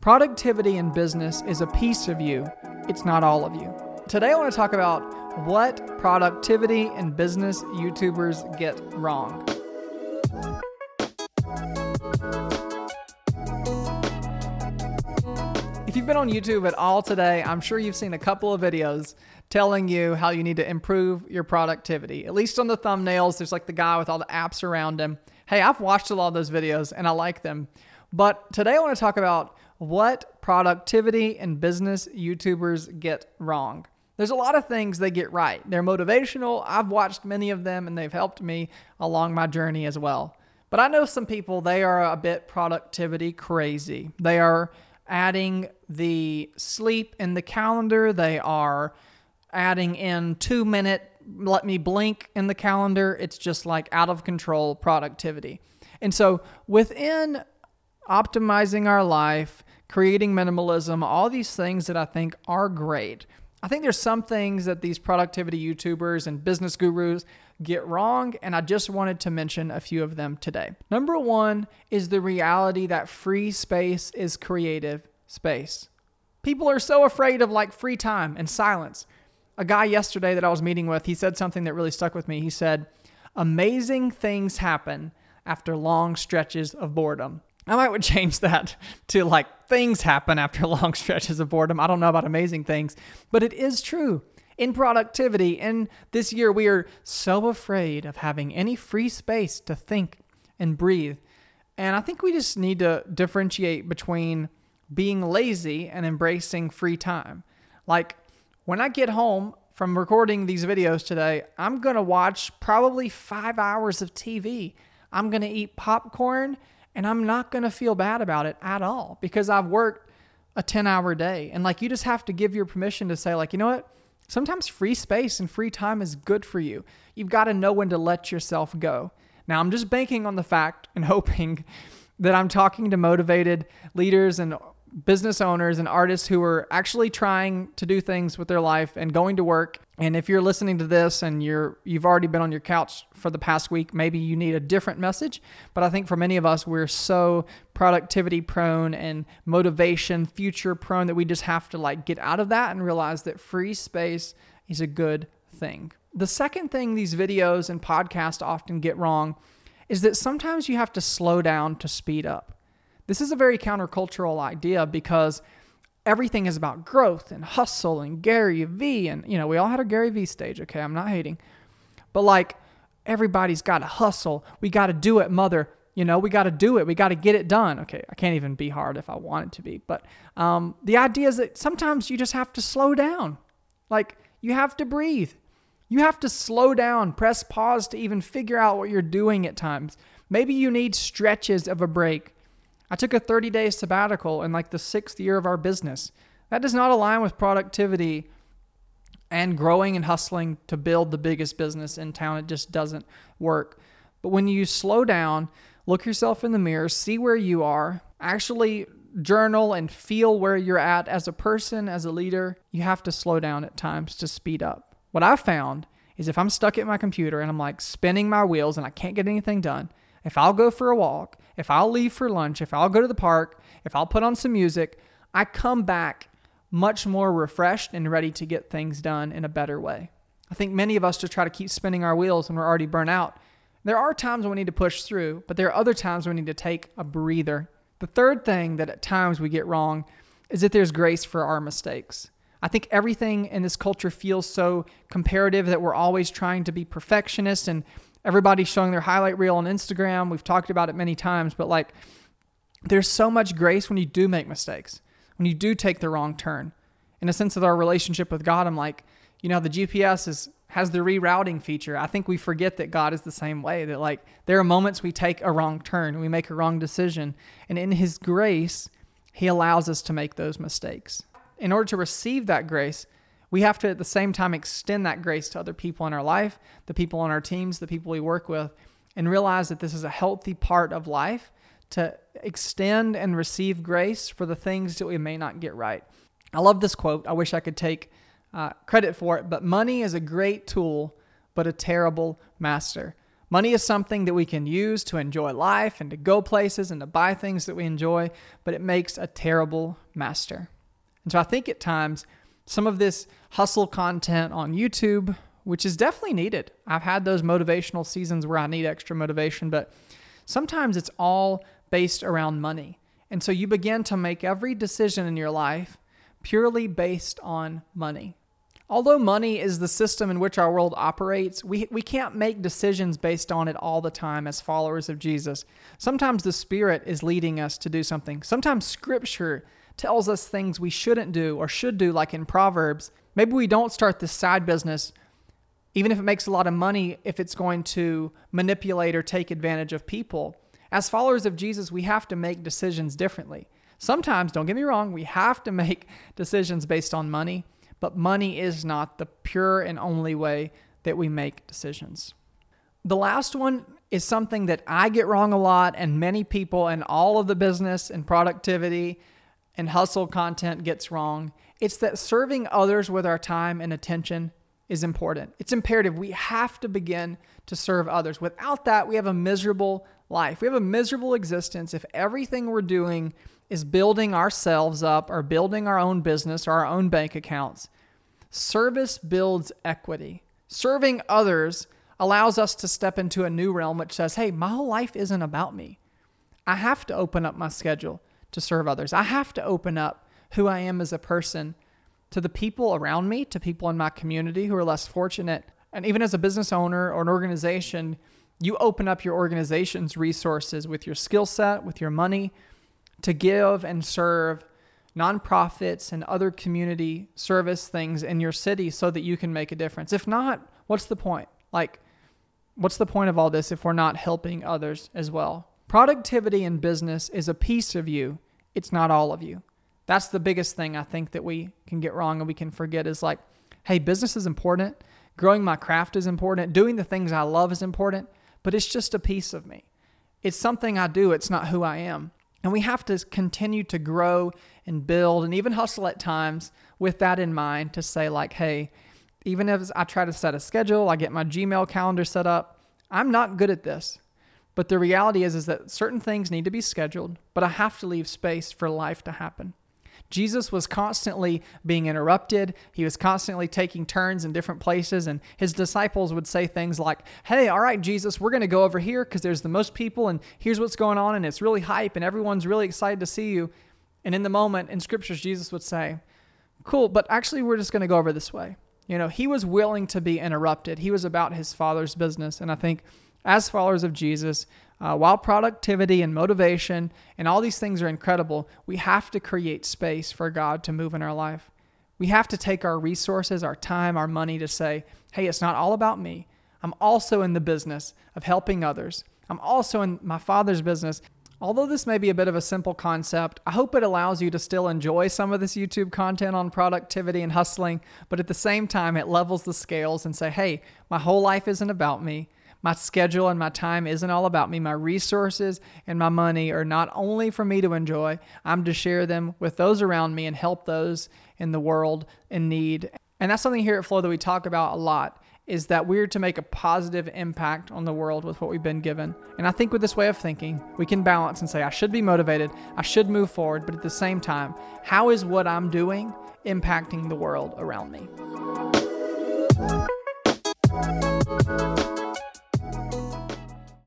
Productivity in business is a piece of you, it's not all of you. Today, I want to talk about what productivity in business YouTubers get wrong. If you've been on YouTube at all today, I'm sure you've seen a couple of videos telling you how you need to improve your productivity. At least on the thumbnails, there's like the guy with all the apps around him. Hey, I've watched a lot of those videos and I like them. But today I want to talk about what productivity and business YouTubers get wrong. There's a lot of things they get right. They're motivational. I've watched many of them and they've helped me along my journey as well. But I know some people, they are a bit productivity crazy. They are adding the sleep in the calendar, they are adding in two minute let me blink in the calendar. It's just like out of control productivity. And so within optimizing our life, creating minimalism, all these things that I think are great. I think there's some things that these productivity YouTubers and business gurus get wrong, and I just wanted to mention a few of them today. Number one is the reality that free space is creative space. People are so afraid of like free time and silence. A guy yesterday that I was meeting with, he said something that really stuck with me. He said, Amazing things happen after long stretches of boredom. I might would change that to like things happen after long stretches of boredom. I don't know about amazing things, but it is true. In productivity, in this year, we are so afraid of having any free space to think and breathe. And I think we just need to differentiate between being lazy and embracing free time. Like when I get home from recording these videos today, I'm going to watch probably five hours of TV. I'm going to eat popcorn and I'm not going to feel bad about it at all because I've worked a 10 hour day. And like you just have to give your permission to say, like, you know what? Sometimes free space and free time is good for you. You've got to know when to let yourself go. Now, I'm just banking on the fact and hoping that I'm talking to motivated leaders and business owners and artists who are actually trying to do things with their life and going to work. And if you're listening to this and you're you've already been on your couch for the past week, maybe you need a different message. But I think for many of us, we're so productivity prone and motivation future prone that we just have to like get out of that and realize that free space is a good thing. The second thing these videos and podcasts often get wrong is that sometimes you have to slow down to speed up. This is a very countercultural idea because everything is about growth and hustle and Gary Vee. And, you know, we all had a Gary Vee stage, okay? I'm not hating. But like, everybody's got to hustle. We got to do it, mother. You know, we got to do it. We got to get it done. Okay, I can't even be hard if I wanted to be. But um, the idea is that sometimes you just have to slow down. Like, you have to breathe. You have to slow down, press pause to even figure out what you're doing at times. Maybe you need stretches of a break. I took a 30 day sabbatical in like the sixth year of our business. That does not align with productivity and growing and hustling to build the biggest business in town. It just doesn't work. But when you slow down, look yourself in the mirror, see where you are, actually journal and feel where you're at as a person, as a leader, you have to slow down at times to speed up. What I've found is if I'm stuck at my computer and I'm like spinning my wheels and I can't get anything done, if I'll go for a walk, if I'll leave for lunch, if I'll go to the park, if I'll put on some music, I come back much more refreshed and ready to get things done in a better way. I think many of us just try to keep spinning our wheels when we're already burnt out. There are times when we need to push through, but there are other times when we need to take a breather. The third thing that at times we get wrong is that there's grace for our mistakes. I think everything in this culture feels so comparative that we're always trying to be perfectionists and Everybody's showing their highlight reel on Instagram. We've talked about it many times, but like there's so much grace when you do make mistakes, when you do take the wrong turn. In a sense of our relationship with God, I'm like, you know, the GPS is has the rerouting feature. I think we forget that God is the same way. That like there are moments we take a wrong turn, we make a wrong decision, and in His grace, He allows us to make those mistakes. In order to receive that grace, we have to at the same time extend that grace to other people in our life, the people on our teams, the people we work with, and realize that this is a healthy part of life to extend and receive grace for the things that we may not get right. I love this quote. I wish I could take uh, credit for it, but money is a great tool, but a terrible master. Money is something that we can use to enjoy life and to go places and to buy things that we enjoy, but it makes a terrible master. And so I think at times some of this hustle content on YouTube, which is definitely needed. I've had those motivational seasons where I need extra motivation, but sometimes it's all based around money. And so you begin to make every decision in your life purely based on money. Although money is the system in which our world operates, we, we can't make decisions based on it all the time as followers of Jesus. Sometimes the Spirit is leading us to do something. Sometimes Scripture tells us things we shouldn't do or should do, like in Proverbs. Maybe we don't start this side business, even if it makes a lot of money, if it's going to manipulate or take advantage of people. As followers of Jesus, we have to make decisions differently. Sometimes, don't get me wrong, we have to make decisions based on money but money is not the pure and only way that we make decisions. The last one is something that I get wrong a lot, and many people in all of the business and productivity and hustle content gets wrong. It's that serving others with our time and attention is important. It's imperative. We have to begin to serve others. Without that, we have a miserable life. We have a miserable existence if everything we're doing is building ourselves up or building our own business or our own bank accounts. Service builds equity. Serving others allows us to step into a new realm which says, hey, my whole life isn't about me. I have to open up my schedule to serve others. I have to open up who I am as a person to the people around me, to people in my community who are less fortunate. And even as a business owner or an organization, you open up your organization's resources with your skill set, with your money, to give and serve nonprofits and other community service things in your city so that you can make a difference. If not, what's the point? Like, what's the point of all this if we're not helping others as well? Productivity in business is a piece of you, it's not all of you. That's the biggest thing I think that we can get wrong and we can forget is like, hey, business is important, growing my craft is important, doing the things I love is important, but it's just a piece of me. It's something I do, it's not who I am. And we have to continue to grow and build and even hustle at times with that in mind to say, like, hey, even if I try to set a schedule, I get my Gmail calendar set up, I'm not good at this. But the reality is, is that certain things need to be scheduled, but I have to leave space for life to happen. Jesus was constantly being interrupted. He was constantly taking turns in different places, and his disciples would say things like, Hey, all right, Jesus, we're going to go over here because there's the most people, and here's what's going on, and it's really hype, and everyone's really excited to see you. And in the moment in scriptures, Jesus would say, Cool, but actually, we're just going to go over this way. You know, he was willing to be interrupted, he was about his father's business. And I think as followers of Jesus, uh, while productivity and motivation and all these things are incredible, we have to create space for God to move in our life. We have to take our resources, our time, our money to say, hey, it's not all about me. I'm also in the business of helping others. I'm also in my Father's business. Although this may be a bit of a simple concept, I hope it allows you to still enjoy some of this YouTube content on productivity and hustling, but at the same time, it levels the scales and say, hey, my whole life isn't about me. My schedule and my time isn't all about me. My resources and my money are not only for me to enjoy, I'm to share them with those around me and help those in the world in need. And that's something here at Flow that we talk about a lot is that we're to make a positive impact on the world with what we've been given. And I think with this way of thinking, we can balance and say, I should be motivated, I should move forward, but at the same time, how is what I'm doing impacting the world around me?